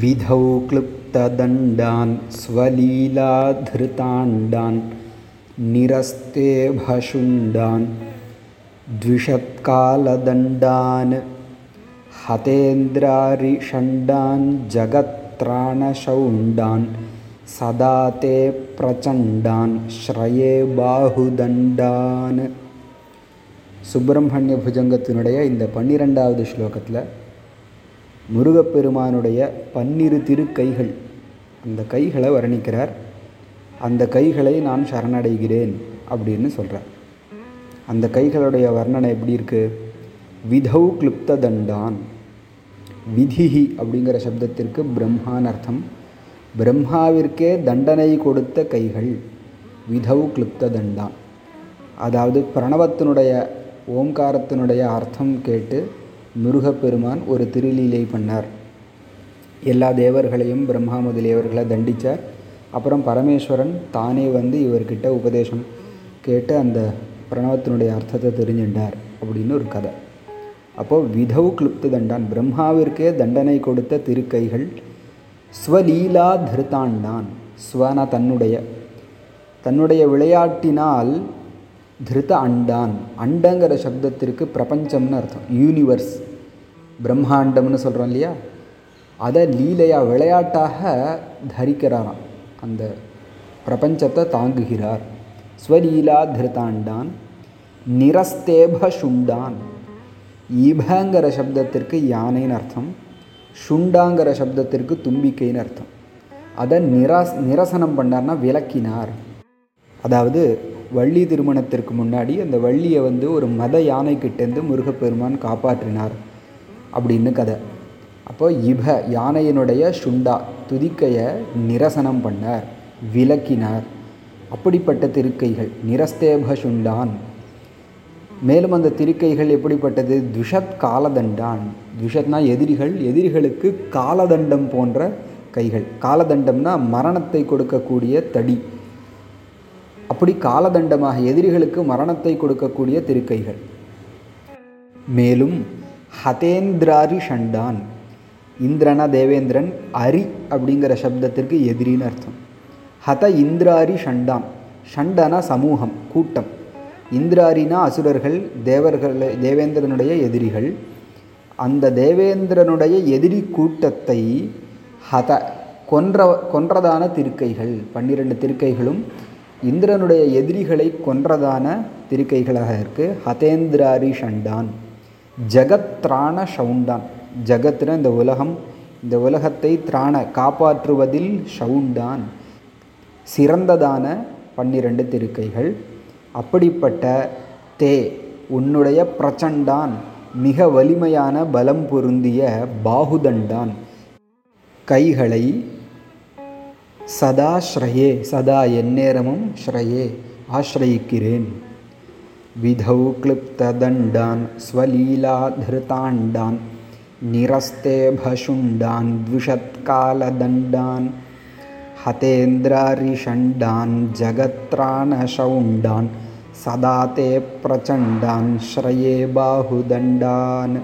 विधौ क्लुप्तदण्डान् स्वलीलाधृताण्डान् निरस्ते भशुण्डान् द्विषत्कालदण्डान् हतेन्द्रारिषण्डान् जगत्त्राणशौण्डान् सदा ते प्रचण्डान् श्रये बाहुदण्डान् சுப்பிரமணிய புஜங்கத்தினுடைய இந்த பன்னிரெண்டாவது ஸ்லோகத்தில் முருகப்பெருமானுடைய பன்னிரு திருக்கைகள். அந்த கைகளை வர்ணிக்கிறார். அந்த கைகளை நான் சரணடைகிறேன் அப்படின்னு சொல்கிறார் அந்த கைகளுடைய வர்ணனை எப்படி இருக்குது விதௌ கிளுப்த தண்டான். விதிஹி அப்படிங்கிற சப்தத்திற்கு பிரம்மான் அர்த்தம். பிரம்மாவிற்கே தண்டனை கொடுத்த கைகள் விதவு கிளுப்த தண்டான். அதாவது பிரணவத்தினுடைய ஓம்காரத்தினுடைய அர்த்தம் கேட்டு முருகப்பெருமான் ஒரு திருலீலை பண்ணார். எல்லா தேவர்களையும் பிரம்மா முதலியவர்களை தண்டித்தார் அப்புறம் பரமேஸ்வரன் தானே வந்து இவர்கிட்ட உபதேசம் கேட்டு அந்த பிரணவத்தினுடைய அர்த்தத்தை தெரிஞ்சுட்டார் அப்படின்னு ஒரு கதை. அப்போது விதவு கிளுப்து தண்டான் பிரம்மாவிற்கே தண்டனை கொடுத்த திருக்கைகள் ஸ்வலீலா திருத்தாண்டான் ஸ்வன தன்னுடைய தன்னுடைய விளையாட்டினால் திருத அண்டான் அண்டங்கிற சப்தத்திற்கு பிரபஞ்சம்னு அர்த்தம் யூனிவர்ஸ் பிரம்மாண்டம்னு சொல்கிறோம் இல்லையா அதை லீலையாக விளையாட்டாக தரிக்கிறாராம் அந்த பிரபஞ்சத்தை தாங்குகிறார் ஸ்வலீலா திருதாண்டான் நிரஸ்தேப சுண்டான் இபங்கிற சப்தத்திற்கு யானைன்னு அர்த்தம் சுண்டாங்கிற சப்தத்திற்கு தும்பிக்கைன்னு அர்த்தம் அதை நிராஸ் நிரசனம் பண்ணார்னா விளக்கினார் அதாவது வள்ளி திருமணத்திற்கு முன்னாடி அந்த வள்ளியை வந்து ஒரு மத யானைக்கிட்டேருந்து முருகப்பெருமான் காப்பாற்றினார் அப்படின்னு கதை. அப்போ இப யானையினுடைய சுண்டா துதிக்கையை நிரசனம் பண்ணார் விளக்கினார். அப்படிப்பட்ட திருக்கைகள் நிரஸ்தேப சுண்டான். மேலும் அந்த திருக்கைகள் எப்படிப்பட்டது? துஷத் காலதண்டான். துஷத்னா எதிரிகள் எதிரிகளுக்கு காலதண்டம் போன்ற கைகள். காலதண்டம்னா மரணத்தை கொடுக்கக்கூடிய தடி. அப்படி காலதண்டமாக எதிரிகளுக்கு மரணத்தை கொடுக்கக்கூடிய திருக்கைகள். மேலும் ஹதேந்திராரி ஷண்டான் இந்திரனா தேவேந்திரன் அரி அப்படிங்கிற சப்தத்திற்கு எதிரின்னு அர்த்தம். ஹத இந்திராரி ஷண்டான் ஷண்டனா சமூகம் கூட்டம். இந்திராரினா அசுரர்கள் தேவர்கள் தேவேந்திரனுடைய எதிரிகள். அந்த தேவேந்திரனுடைய எதிரி கூட்டத்தை ஹத கொன்ற கொன்றதான திருக்கைகள் பன்னிரெண்டு திருக்கைகளும் இந்திரனுடைய எதிரிகளை கொன்றதான திருக்கைகளாக இருக்குது ஹதேந்திராரி ஷண்டான் ஜகத்ராண ஷவுண்டான். ஜகத்னா இந்த உலகம் இந்த உலகத்தை திராண காப்பாற்றுவதில் ஷவுண்டான். சிறந்ததான பன்னிரண்டு திருக்கைகள். அப்படிப்பட்ட தே உன்னுடைய பிரச்சண்டான் மிக வலிமையான பலம் பொருந்திய பாகுதண்டான். கைகளை சதா ஸ்ரயே சதா எந்நேரமும் ஸ்ரயே ஆசிரயிக்கிறேன் விதௌ கிளிப்ததண்டான் ஸ்வலீலாதிருதாண்டான் நிரஸ்தேபசுண்டான் த்விஷத்காலதண்டான் ஹதேந்திராரிஷண்டான் ஜகத்ராணஷவுண்டான் சதா தே பிரச்சண்டான் ஸ்ரயே பாகுதண்டான்